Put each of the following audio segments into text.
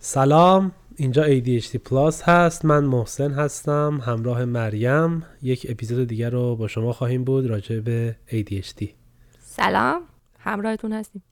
سلام اینجا ADHD پلاس هست. من محسن هستم همراه مریم. یک اپیزود دیگر رو با شما خواهیم بود راجع به ADHD سلام همراهتون هستیم.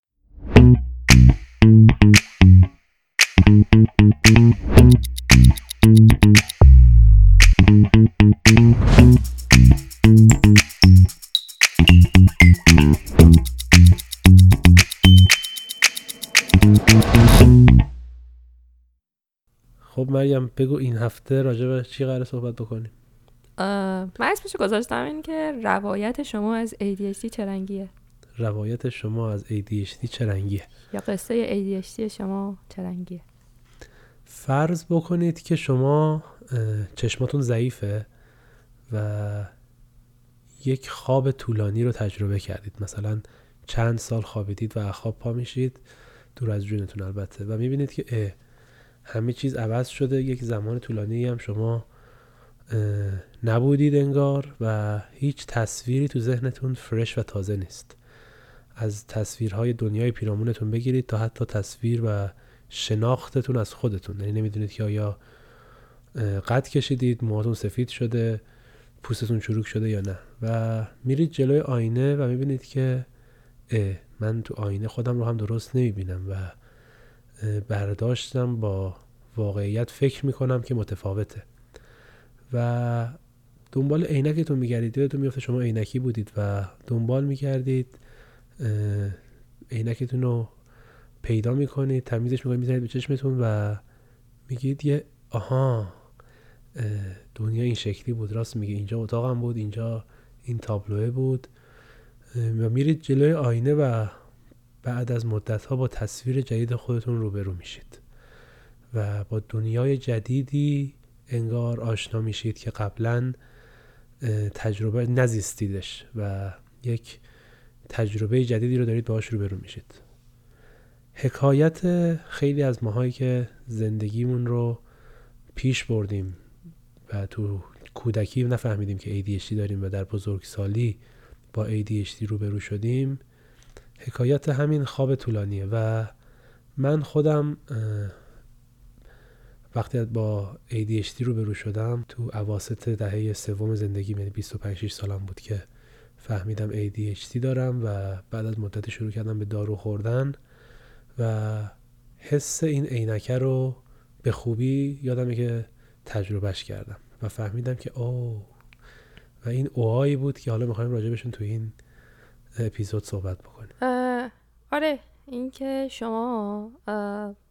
مریم بگو این هفته راجع به چی قرار صحبت بکنیم. من اسمشو گذاشتم این که روایت شما از ADHD چه رنگیه روایت شما از ADHD چه رنگیه یا قصه ADHD شما چه رنگیه فرض بکنید که شما چشماتون ضعیفه و یک خواب طولانی رو تجربه کردید. مثلا چند سال خوابیدید و خواب پا میشید دور از جونتون البته. و می‌بینید که اه، همه چیز عوض شده. یک زمان طولانی هم شما نبودید انگار و هیچ تصویری تو ذهنتون فرش و تازه نیست. از تصویرهای دنیای پیرامونتون بگیرید تا حتی تصویر و شناختتون از خودتون. یعنی نمی‌دونید که آیا قد کشیدید موهاتون سفید شده پوستتون چروک شده یا نه. و میرید جلوی آینه و می‌بینید که من تو آینه خودم رو هم درست نمی‌بینم و برداشتم با واقعیت فکر می‌کنم که متفاوته. و دنبال عینکتون میگردید یادتون میفته شما عینکی بودید و دنبال می‌کردید عینکتون رو پیدا می‌کنید تمیزش می‌کنید می‌زنید به چشمتون و میگید یه آها دنیا این شکلی بود راست میگه اینجا اتاقم بود اینجا این تابلوه بود و میرید جلوی آینه و بعد از مدت ها با تصویر جدید خودتون روبرو میشید و با دنیای جدیدی انگار آشنا میشید که قبلا تجربه نزیستیدش و یک تجربه جدیدی رو دارید باهاش روبرو میشید. حکایت خیلی از ماهایی که زندگیمون رو پیش بردیم و تو کودکی نفهمیدیم که ADHD داریم و در بزرگسالی با ADHD روبرو شدیم حکایت همین خواب طولانیه و من خودم وقتی با ADHD روبرو شدم تو اواسط دهه سوم زندگی یعنی 25 6 سالم بود که فهمیدم ADHD دارم و بعد از مدتی شروع کردم به دارو خوردن و حس این عینکه رو به خوبی یادمه که تجربهش کردم و فهمیدم که او و این اوهایی بود که حالا می‌خوایم راجبشون تو این اپیزود صحبت بکنیم. آره این که شما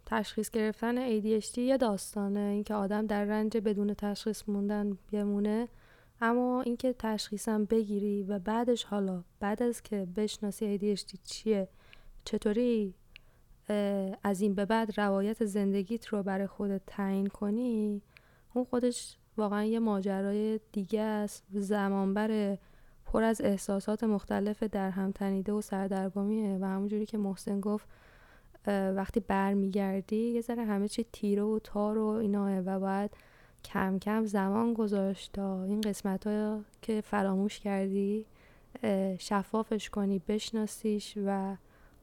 تشخیص گرفتن ADHD یه داستانه. اینکه آدم در رنج بدون تشخیص موندن بمونه. اما اینکه تشخیصم بگیری و بعدش حالا بعد از که بشناسی ADHD چیه چطوری از این به بعد روایت زندگیت رو برای خودت تعیین کنی اون خودش واقعا یه ماجرای دیگه است. زمان بره پر از احساسات مختلف در هم تنیده و سردرگمیه و همونجوری که محسن گفت وقتی برمیگردی یه ذره همه چی تیره و تار و ایناه و باید کم کم زمان گذاشت تا این قسمت ها که فراموش کردی شفافش کنی بشناسیش و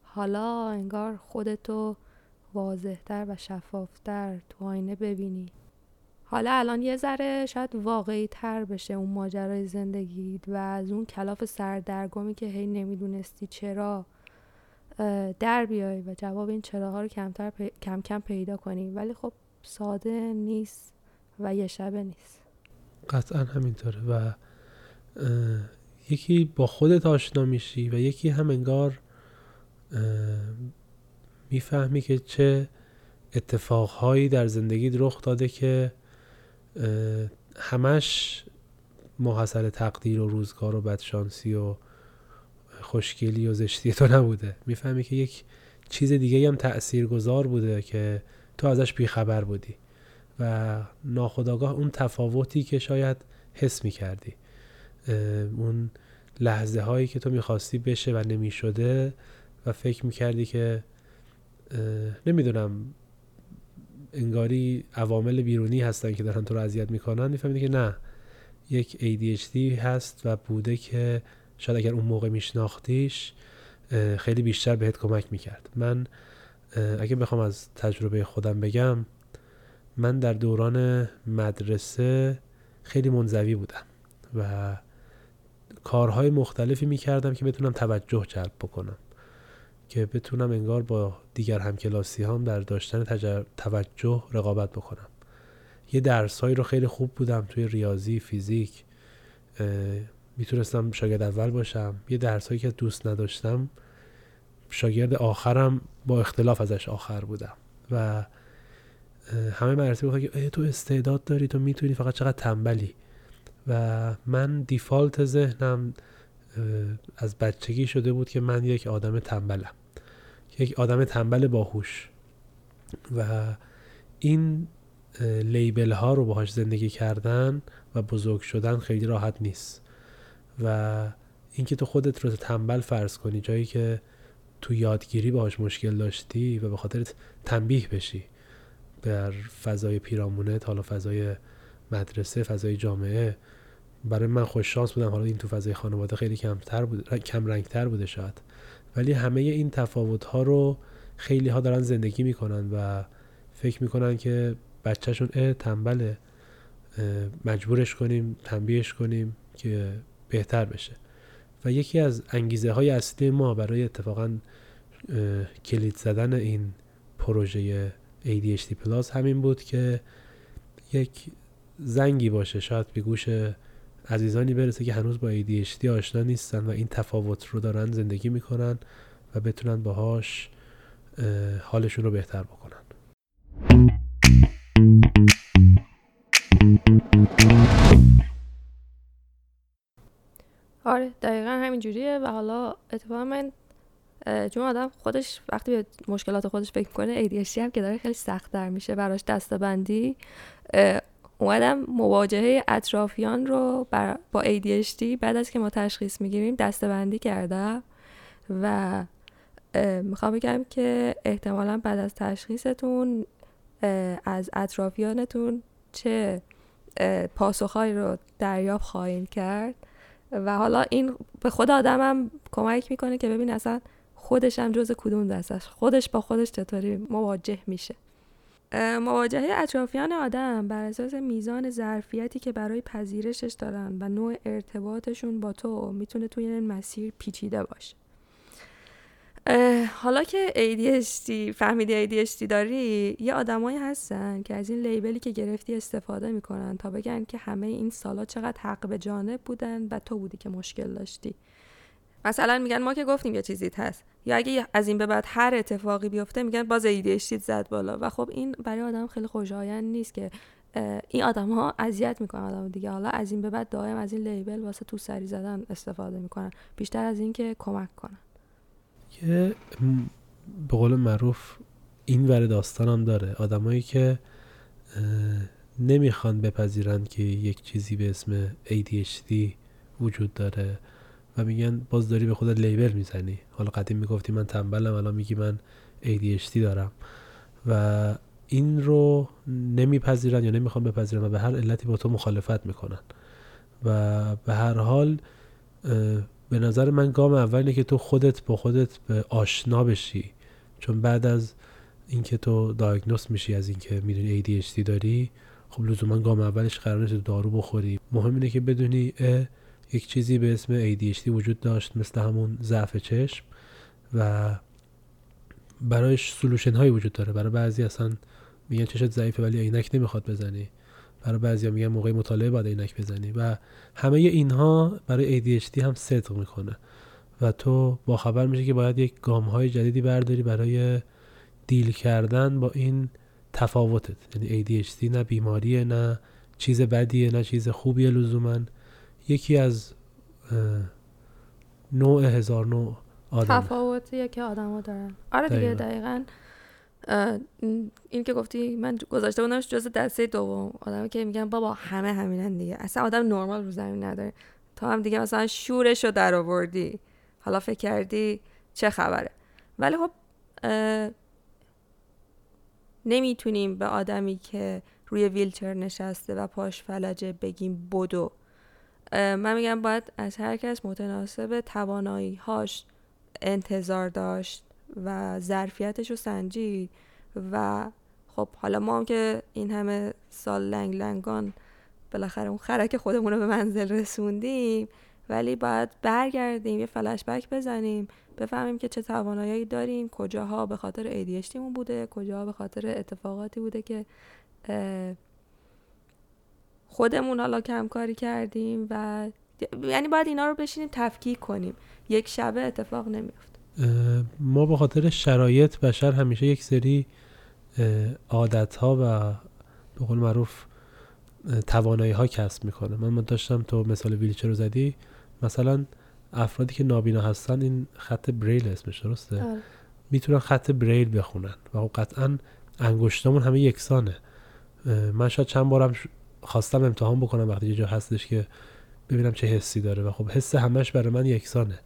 حالا انگار خودتو واضحتر و شفافتر تو آینه ببینی. حالا الان یه ذره شاید واقعی تر بشه اون ماجرای زندگیت و از اون کلاف سردرگمی که هی نمی‌دونستی چرا در بیای و جواب این چراها رو کمتر پی- کم کم پیدا کنی. ولی خب ساده نیست و یه شبه نیست. قطعا همینطوره و یکی با خودت آشنا میشی و یکی هم انگار می‌فهمی که چه اتفاقهایی در زندگیت رخ داده که همش محصل تقدیر و روزگار و بدشانسی و خوشگلی و زشتی تو نبوده. می‌فهمی که یک چیز دیگه هم تأثیر گذار بوده که تو ازش بیخبر بودی و ناخداگاه اون تفاوتی که شاید حس می‌کردی. اون لحظه هایی که تو می‌خواستی بشه و نمی‌شده و فکر می‌کردی که نمی‌دونم انگاری عوامل بیرونی هستن که دارن تو رو اذیت می‌کنن. میفهمیدی که نه. یک ADHD هست و بوده که شاید اگر اون موقع میشناختیش خیلی بیشتر بهت کمک می‌کرد. من اگه بخوام از تجربه خودم بگم من در دوران مدرسه خیلی منزوی بودم و کارهای مختلفی می‌کردم که بتونم توجه جلب بکنم. که بتونم انگار با دیگر همکلاسی هم در داشتن توجه رقابت بکنم. یه درسهایی رو خیلی خوب بودم توی ریاضی فیزیک می‌تونستم شاگرد اول باشم. یه درسهایی که دوست نداشتم شاگرد آخرم با اختلاف ازش آخر بودم. و همه مدرسه گفتن که تو استعداد داری تو می‌تونی فقط چقدر تنبلی؟ و من دیفالت ذهنم از بچگی شده بود که من یک آدم تنبلم. یک آدم تنبل باهوش. و این لیبل ها رو باهاش زندگی کردن و بزرگ شدن خیلی راحت نیست. و اینکه تو خودت رو تنبل فرض کنی جایی که تو یادگیری باهاش مشکل داشتی و به خاطر تنبیه بشی. در فضای پیرامونت حالا فضای مدرسه فضای جامعه. برای من خوش شانس بودم حالا این تو فضای خانواده خیلی کمتر بود کم رنگتر بوده شاید. ولی همه این تفاوت ها رو خیلی ها دارن زندگی می‌کنن و فکر می‌کنن که بچهشون اه تنبله. مجبورش کنیم تنبیهش کنیم که بهتر بشه. و یکی از انگیزه های اصلی ما برای اتفاقا کلید زدن این پروژه ADHD پلاس همین بود که یک زنگی باشه شاید به گوش عزیزانی برسه که هنوز با ADHD آشنا نیستن و این تفاوت رو دارن زندگی می‌کنن و بتونن باهاش حالشون رو بهتر بکنن. آره دقیقا همین جوریه و حالا اتفاقا من چون آدم خودش وقتی به مشکلات خودش فکر کنه ADHD هم که داره خیلی سخت در میشه براش دستبندی اومدم مواجهه اطرافیان رو با ADHD بعد از که ما تشخیص می‌گیریم دستبندی کردم و می‌خوام بگم که احتمالا بعد از تشخیصتون از اطرافیانتون چه پاسخهایی رو دریافت خواهید کرد و حالا این به خود آدمم کمک می‌کنه که ببین اصلا خودش هم جز کدوم دستش خودش با خودش چطوری مواجه میشه. مواجهه اطرافیان آدم بر اساس میزان ظرفیتی که برای پذیرشش دارن و نوع ارتباطشون با تو می‌تونه توی این مسیر پیچیده باشه. حالا که ADHD فهمیدی ADHD داری یه آدمایی هستن که از این لیبلی که گرفتی استفاده می‌کنن تا بگن که همه این سالا چقدر حق به جانب بودن و تو بودی که مشکل داشتی. مثلا میگن ما که گفتیم یه چیزی هست. یا اگه از این به بعد هر اتفاقی بیفته میگن باز ADHD زد بالا. و خب این برای آدم خیلی خوشایند نیست که این آدم ها اذیت می‌کنن آدم دیگه. حالا از این به بعد دائم از این لیبل واسه تو سری زدن استفاده می‌کنن. بیشتر از این که کمک کنن. که به قول معروف این ور داستان هم داره. آدمایی که نمی‌خوان بپذیرند که یک چیزی به اسم ADHD وجود داره. و میگن باز داری به خودت لیبل می‌زنی. حالا قدیم می‌گفتی من تنبلم الان میگی من ADHD دارم. و این رو نمیپذیرن یا نمی‌خوان بپذیرن و به هر علتی با تو مخالفت می‌کنن. و به هر حال به نظر من گام اول اینه که تو خودت با خودت به آشنا بشی. چون بعد از اینکه تو دایگنوس میشی از اینکه می‌دونی ADHD داری خب لزوما گام اولش قرار نیست دارو بخوری. مهم اینه که بدونی یک چیزی به اسم ADHD وجود داشت مثل همون ضعف چشم و برایش سلوشن هایی وجود داره. برای بعضی اصلا میگن چشت ضعیفه ولی عینک نمی‌خواد بزنی. برای بعضی میگن موقع مطالعه باید عینک بزنی. و همه اینها برای ADHD هم صدق می‌کنه. و تو با خبر میشه که باید یک گام های جدیدی برداری برای دیل کردن با این تفاوتت. یعنی ADHD نه بیماریه نه چیز بدیه نه چیز خوبیه لزوما. یکی از نوع هزار نوع آدم. تفاوتیه که آدم ها دارن. آره دیگه دقیقا. این که گفتی من گذاشته بودمش جز دسته دوم. آدمی که میگن بابا همه همینن دیگه. اصلا آدم نرمال رو زمین نداره. تا هم دیگه مثلا شورش رو در آوردی. حالا فکر کردی چه خبره. ولی خب نمی‌تونیم به آدمی که روی ویلچر نشسته و پاش فلجه بگیم بدو. من میگم باید از هر کس متناسب توانایی هاش انتظار داشت و ظرفیتش رو سنجید و خب حالا ما هم که این همه سال لنگ لنگان بالاخره اون خرک خودمون رو به منزل رسوندیم ولی باید برگردیم یه فلش بک بزنیم بفهمیم که چه توانایی داریم کجاها به خاطر ADHD مون بوده کجاها به خاطر اتفاقاتی بوده که خودمون حالا کم کاری کردیم و یعنی باید اینا رو بشینیم تفکیک کنیم. یک شبه اتفاق نمیفته ما به خاطر شرایط بشر همیشه یک سری عادت ها و به قول معروف توانایی ها کسب می‌کنه. من داشتم تو مثال ویلچر رو زدی مثلا افرادی که نابینا هستن این خط بریل اسمش درسته؟ آره. می‌تونن خط بریل بخونن و خب قطعا انگشتامون همه یکسانه. من شاید چند بارم خواستم امتحان بکنم وقتی یه جا هستش که ببینم چه حسی داره. و خب حس همش برای من یکسانه.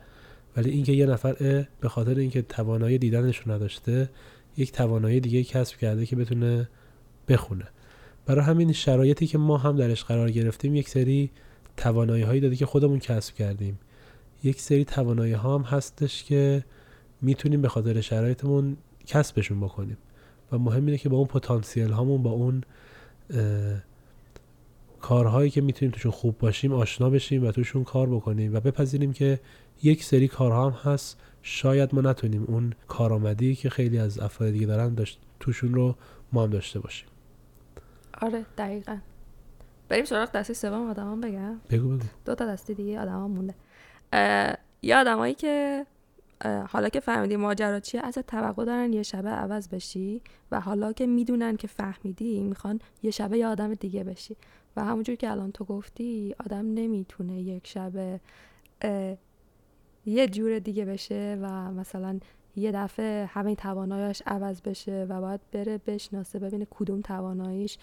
ولی اینکه یه نفر به خاطر اینکه توانایی دیدنش رو نداشته یک توانایی دیگه کسب کرده که بتونه بخونه. برای همین شرایطی که ما هم درش قرار گرفتیم یک سری توانایی هایی داده که خودمون کسب کردیم. یک سری توانایی ها هم هستش که می‌تونیم به خاطر شرایطمون کسبشون بکنیم. و مهم اینه که با اون پتانسیل هامون با اون کارهایی که می‌تونیم توشون خوب باشیم آشنا بشیم و توشون کار بکنیم و بپذیریم که یک سری کارها هم هست. شاید ما نتونیم اون کارآمدی که خیلی از افراد دیگه دارن داشت توشون رو ما هم داشته باشیم. آره دقیقا. بریم سراغ دسته سوم آدمان بگم. بگو بگو. دو تا دسته دیگه آدمان مونده. یه آدمایی که حالا که فهمیدی ماجرا چیه از توقع دارن یه شبه عوض بشی و حالا که می‌دونن که فهمیدی می‌خوان یه شبه یه آدم دیگه بشی. و همونجور که الان تو گفتی آدم نمی‌تونه یک شبه یه جور دیگه بشه و مثلا یه دفعه همه تواناییش عوض بشه و باید بره بشناسه ببینه کدوم تواناییش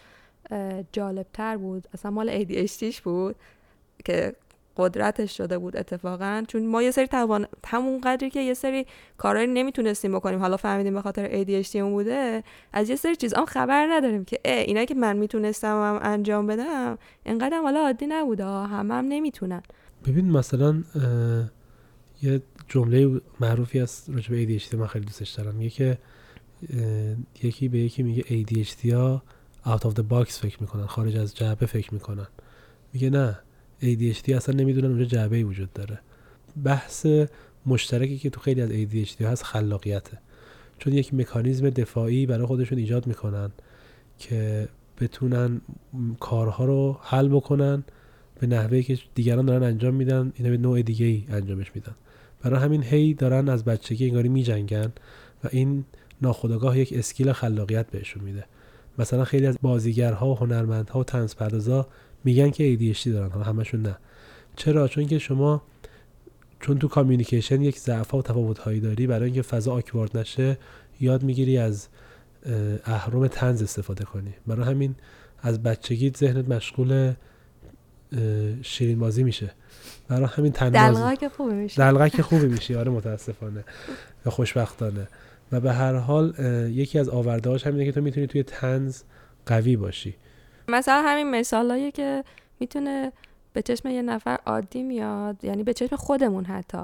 جالبتر بود. اصلا مال ADHDش بود که قدرتش شده بود اتفاقا. چون ما یه سری توان همون قدری که یه سری کارهایی نمی‌تونستیم بکنیم. حالا فهمیدیم به خاطر ADHD اون بوده از یه سری چیز خبر نداریم که اه اینا که من می‌تونستم هم انجام بدم اینقدر حالا عادی نبوده همه هم نمی‌تونن. ببین مثلا یه جمله معروفی از راجع به ADHD من خیلی دوستش دارم. میگه که یکی به یکی میگه ADHD ها out of the box فکر می‌کنن خارج از جعبه فکر می‌کنن. میگه نه. ADHD اصلا نمی‌دونن اونجا جعبه ای وجود داره. بحث مشترکی که تو خیلی از ADHD هست خلاقیته. چون یک مکانیزم دفاعی برای خودشون ایجاد می‌کنن که بتونن کارها رو حل بکنن به نحوهی که دیگران دارن انجام میدن اینا به نوع دیگه ای انجامش میدن. برای همین هی دارن از بچگی انگاری میجنگن و این ناخودآگاه یک اسکیل خلاقیت بهشون میده. مثلا خیلی از بازیگرها و هنرمندها و تنز میگن که ADHD دارن حالا همشون نه. چرا؟ چون که شما چون تو کامیونیکیشن یک ضعف و تفاوت هایی داری برای اینکه فضا آکوارد نشه یاد می‌گیری از اهرم تنز استفاده کنی. برای همین از بچگی ذهنت مشغول شیرین بازی میشه. برای همین تنبازی که خوبی میشه. دلغک خوبی میشی آره متاسفانه. و خوشبختانه. و به هر حال یکی از آوردهاش همینه که تو می‌تونی توی تنز قوی باشی. مثلا همین مثالایی که می‌تونه به چشم یه نفر عادی میاد یعنی به چشم خودمون حتی.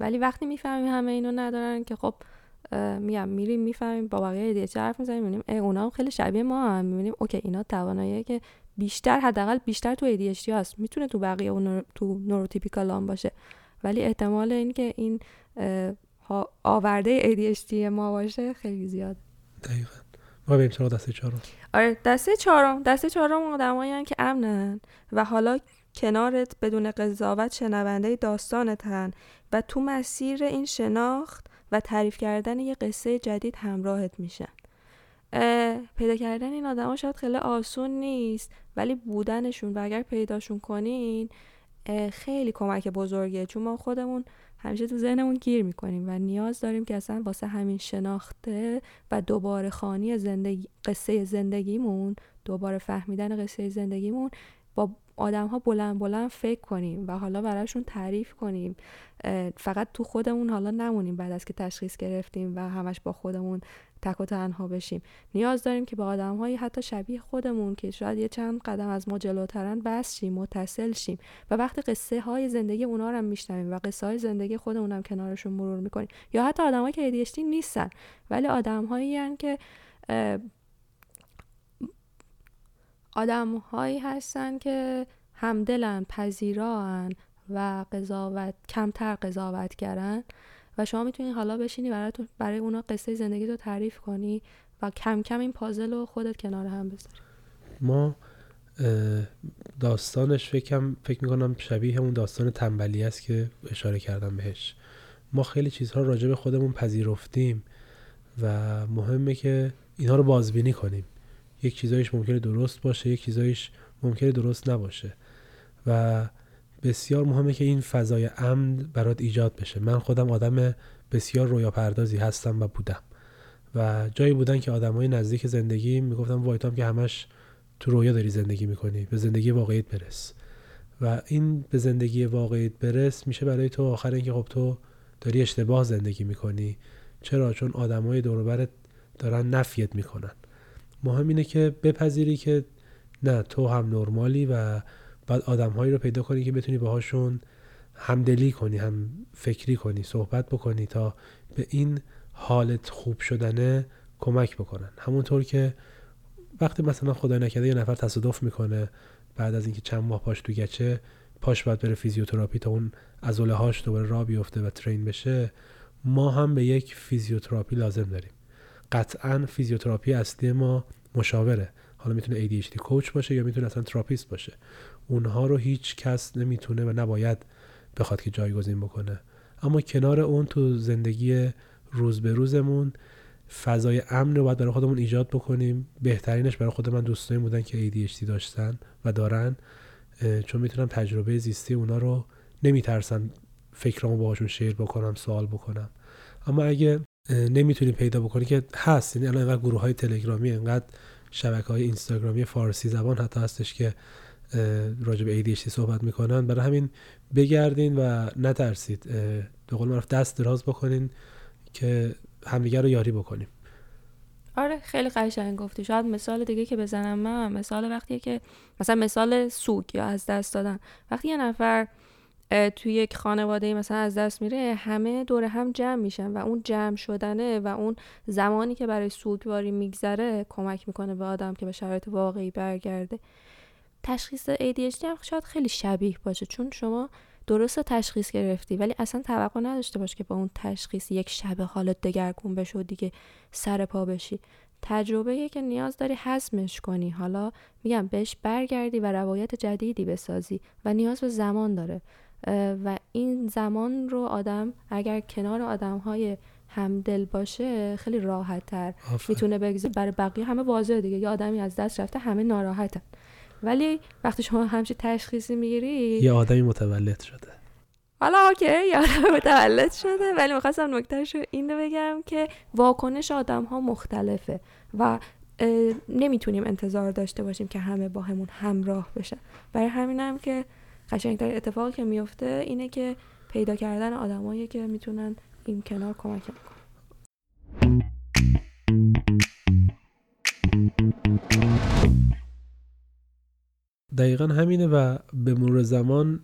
ولی وقتی می‌فهمیم همه اینو ندارن که خب میگم میریم می‌فهمیم با بقیه دیگه حرف می‌زنیم می‌بینیم اونا هم خیلی شبیه ما هم. می‌بینیم اوکی اینا توانایی که بیشتر حداقل بیشتر تو ADHD هست. می‌تونه تو بقیه اون تو نوروتیپیکال هم باشه. ولی احتمال اینکه این آورده ADHD ما باشه خیلی زیاد دقیقا. ما بریم سراغ دسته چهارم. آره دسته چهارم. دسته چهارم آدمایی که امنن و حالا کنارت بدون قضاوت شنونده داستانتن و تو مسیر این شناخت و تعریف کردن یه قصه جدید همراهت میشن. پیدا کردن این آدما شاید خیلی آسون نیست ولی بودنشون و اگر پیداشون کنین خیلی کمک بزرگه. چون ما خودمون همیشه تو ذهنمون گیر می‌کنیم و نیاز داریم که اصلا واسه همین شناخته و دوباره خانی زندگی قصه زندگیمون دوباره فهمیدن قصه زندگیمون با آدم ها بلند بلند فکر کنیم و حالا براشون تعریف کنیم فقط تو خودمون حالا نمونیم بعد از که تشخیص گرفتیم و همش با خودمون تک و تنها بشیم. نیاز داریم که با آدم هایی حتی شبیه خودمون که شاید یه چند قدم از ما جلوترن بس شیم متصل شیم و وقتی قصه های زندگی اونا رو هم میشنویم و قصه های زندگی خودمون هم کنارشون مرور می‌کنیم. یا حتی آدمایی که ADHD نیستن ولی آدم هایی که آدم هایی هستن که همدلن پذیران و قضاوت کمتر قضاوت کردن و شما می‌تونی حالا بشینی برای, برای اونا قصه زندگی رو تعریف کنی و کم کم این پازل رو خودت کنار هم بذاری. ما داستانش فکرم فکر می‌کنم شبیه اون داستان تنبلی است که اشاره کردم بهش. ما خیلی چیزها راجع به خودمون پذیرفتیم و مهمه که اینها رو بازبینی کنیم. یک چیزایش ممکنه درست باشه یک چیزایش ممکنه درست نباشه. و بسیار مهمه که این فضای امن برات ایجاد بشه. من خودم آدم بسیار رویا پردازی هستم و بودم. و جایی بودن که آدمای نزدیک زندگی می‌گفتم وایتام که همش تو رویا داری زندگی می‌کنی به زندگی واقعیت برس. و این به زندگی واقعیت برس میشه برای تو آخر اینکه خب تو داری اشتباه زندگی می‌کنی. چرا؟ چون آدمای دور دارن نفیت می‌کنن. مهم اینه که بپذیری که نه تو هم نرمالی و بعد آدمهایی رو پیدا کنی که بتونی باهاشون همدلی کنی هم فکری کنی صحبت بکنی تا به این حالت خوب شدنه کمک بکنن. همونطور که وقتی مثلا خدای نکرده یه نفر تصادف می‌کنه بعد از اینکه چند ماه پاش تو گچه پاش باید بره فیزیوتراپی تا اون عضله هاش دوباره راه بیفته و train بشه ما هم به یک فیزیوتراپی لازم داریم. قطعا فیزیوتراپی اصلی ما مشاوره. حالا می‌تونه ADHD coach باشه یا می‌تونه اصلا تراپیست باشه. اونها رو هیچ کس نمی‌تونه و نباید بخواد که جایگزین بکنه. اما کنار اون تو زندگی روز به روزمون فضای امن رو باید برای خودمون ایجاد بکنیم. بهترینش برای خود من دوستایی بودن که ADHD داشتن و دارن. چون می‌تونم تجربه زیستی اونا رو نمیترسن فکرامو باهاشون شیر بکنم سوال بکنم. اما اگه نمی‌تونی پیدا بکنی که هست. یعنی الان اینقدر گروه های تلگرامی اینقدر شبکه های اینستاگرامی فارسی زبان حتی هستش که راجع به ADHD صحبت می‌کنن. برای همین بگردین و نترسید. به قول معروف دست دراز بکنین که همدیگه رو یاری بکنیم. آره خیلی قشنگ گفتی. شاید مثال دیگه که بزنم من مثال وقتیه که مثلا مثال سوگ یا از دست دادن. وقتی یه نفر توی یک خانواده مثلا از دست میره همه دور هم جمع میشن و اون جمع شدنه و اون زمانی که برای سوگواری میگذره کمک می‌کنه به آدم که به شرایط واقعی برگرده. تشخیص ADHD هم شاید خیلی شبیه باشه چون شما درست تشخیص گرفتی ولی اصلا توقع نداشته باش که با اون تشخیص یک شب حالت دگرگون بشه و دیگه سر پا بشی. تجربه که نیاز داری حزمش کنی. حالا میگم بهش برگردی و روایت جدیدی بسازی و نیاز به زمان داره. و این زمان رو آدم اگر کنار آدم های همدل باشه خیلی راحت تر می‌تونه بگذاره برای بقیه همه واضحه دیگه. یه آدمی از دست رفته همه ناراحتن. ولی وقتی شما همچی تشخیصی می‌گیری یه آدمی متولد شده. حالا اوکی یه آدم متولد شده. ولی می‌خواستم نکتهش رو این رو بگم که واکنش آدم ها مختلفه و نمی‌تونیم انتظار داشته باشیم که همه با همون همراه بشن. برای همینم که قشنگترین اتفاقی که میفته اینه که پیدا کردن آدمایی که می‌تونن این کنار کمک کنن. دقیقا همینه و به مرور زمان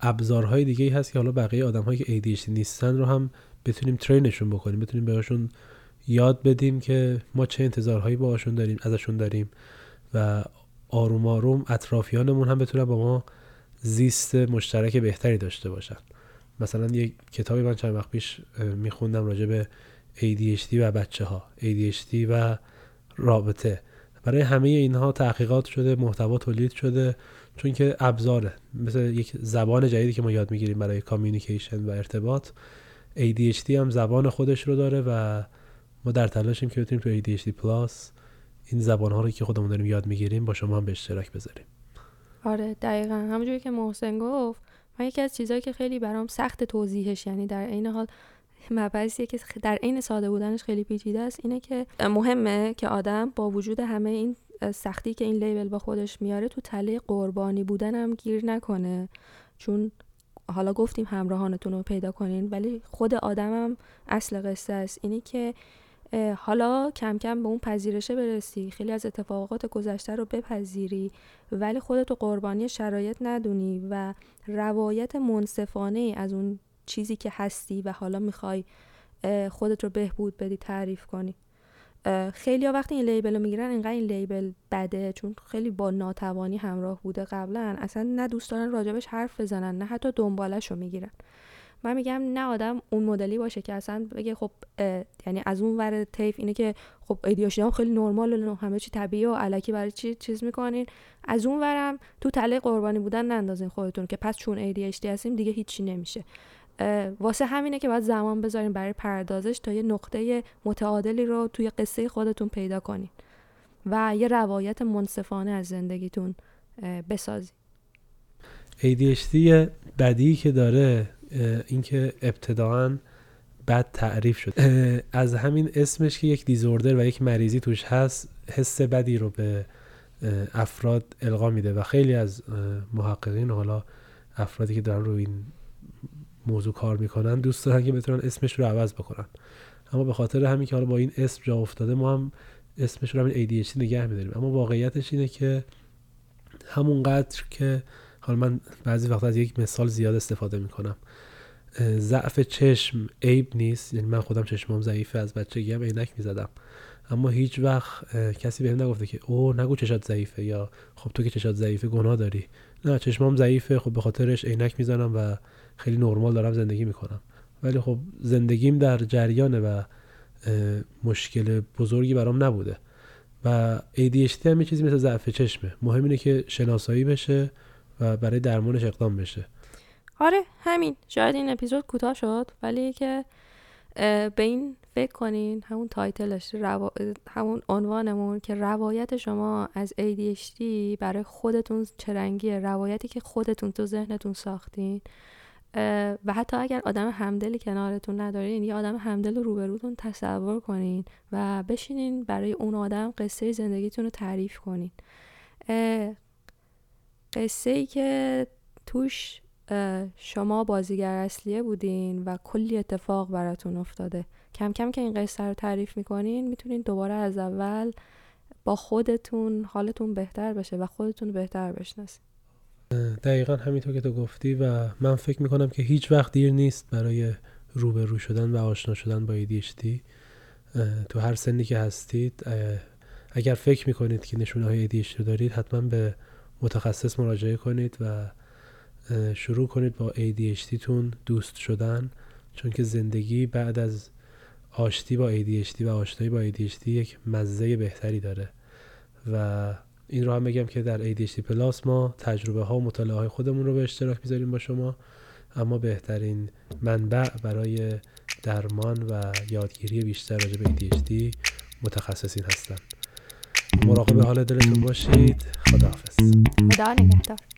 ابزارهای دیگه ای هست که حالا بقیه آدم هایی که ADHD نیستن رو هم بتونیم ترینشون بکنیم بتونیم بهشون یاد بدیم که ما چه انتظارهایی باهاشون داریم ازشون داریم و آروم آروم اطرافیانمون هم بتونن با ما زیست مشترک بهتری داشته باشن. مثلا یک کتابی من چند وقت پیش میخوندم راجع به ADHD و بچه ها ADHD و رابطه. برای همه اینها تحقیقات شده محتوا تولید شده چون که ابزاره. مثل یک زبان جدیدی که ما یاد می‌گیریم برای communication و ارتباط ADHD هم زبان خودش رو داره و ما در تلاشیم که بتونیم تو ADHD Plus این زبان ها رو که خودمون داریم یاد می‌گیریم با شما هم به اشتراک بذاریم. آره دقیقا. همونجوری که محسن گفت من یکی از چیزهایی که خیلی برام سخت توضیحش یعنی در عین حال مبحثیه که در عین ساده بودنش خیلی پیچیده است اینه که مهمه که آدم با وجود همه این سختی که این لیبل با خودش میاره تو تله قربانی بودن هم گیر نکنه. چون حالا گفتیم همراهانتون رو پیدا کنین ولی خود آدمم اصل قصه است. اینی که حالا کم کم به اون پذیرشه برسی. خیلی از اتفاقات گذشته رو بپذیری ولی خودتو قربانی شرایط ندونی و روایت منصفانه از اون چیزی که هستی و حالا می‌خوای خودت رو بهبود بدی تعریف کنی. خیلی ها وقتی این لیبل رو می‌گیرن اینقدر این لیبل بده چون خیلی با ناتوانی همراه بوده قبلا. اصلا نه دوست دارن راجبش حرف بزنن نه حتی دنبالش رو می‌گیرن. من میگم نه آدم اون مدلی باشه که اصلا بگه خب یعنی از اون ور تیف اینه که خب ایدیاشی هم خیلی نرمال و همه چی طبیعی و علکی برای چی چیز می‌کنین. از اون ورم تو تله قربانی بودن نندازین خودتون که پس چون ADHD هستیم دیگه هیچی نمیشه. واسه همینه که باید زمان بذارین برای پردازش تا یه نقطه متعادلی رو توی قصه خودتون پیدا کنین و یه روایت منصفانه از زندگیتون بسازین. ADHD بدی که داره اینکه ابتداعا بد تعریف شد. از همین اسمش که یک دیزوردر و یک مریضی توش هست حس بدی رو به افراد القا میده و خیلی از محققین حالا افرادی که دارن رو این موضوع کار می‌کنن دوست دارن که بتونن اسمش رو عوض بکنن. اما به خاطر همین که حالا با این اسم جا افتاده ما هم اسمش رو همین ADHD نگه میداریم. اما واقعیتش اینه که همونقدر که حالا من بعضی وقت از یک مثال زیاد استفاده می‌کنم. ضعف چشم عیب نیست. یعنی من خودم چشمام ضعیفه از بچگی هم عینک می‌زدم. اما هیچ وقت کسی بهم نگفته که او نگو چشات ضعیفه یا خب تو که چشات ضعیفه گناه داری. نه چشمام ضعیفه. خب به خاطرش عینک می‌زنم و خیلی نرمال دارم زندگی می‌کنم. ولی خب زندگیم در جریانه و مشکل بزرگی برام نبوده. و ADHD هم یه چیزی مثل ضعف چشمه. مهم اینه که شناسایی بشه و برای درمانش اقدام بشه. آره همین. شاید این اپیزود کوتاه شد ولی که به این فکر کنین همون تایتلش همون عنوانمون که روایت شما از ADHD برای خودتون چرنگیه روایتی که خودتون تو ذهنتون ساختین و حتی اگر آدم همدلی کنارتون ندارین یه آدم همدل روبروتون تصور کنین و بشینین برای اون آدم قصه زندگیتون رو تعریف کنین. قصه ای که توش شما بازیگر اصلیه بودین و کلی اتفاق براتون افتاده. کم کم که این قصه رو تعریف می‌کنین می‌تونین دوباره از اول با خودتون حالتون بهتر بشه و خودتون بهتر بشناسین. دقیقا همینطور که تو گفتی و من فکر می‌کنم که هیچ وقت دیر نیست برای روبرو شدن و آشنا شدن با ADHD تو هر سنی که هستید اگر فکر می‌کنید که نشونه های ADHD رو دارید حتما به متخصص مراجعه کنید و شروع کنید با ADHD تون دوست شدن چون که زندگی بعد از آشتی با ADHD و آشنایی با ADHD یک مزه بهتری داره. و این رو هم بگم که در ADHD پلاس ما تجربه ها و مطالعه های خودمون رو به اشتراک می‌ذاریم با شما اما بهترین منبع برای درمان و یادگیری بیشتر راجع به ADHD متخصصین هستن. مراقب حال دلتون باشید. خداحافظ. خدا نگهدار.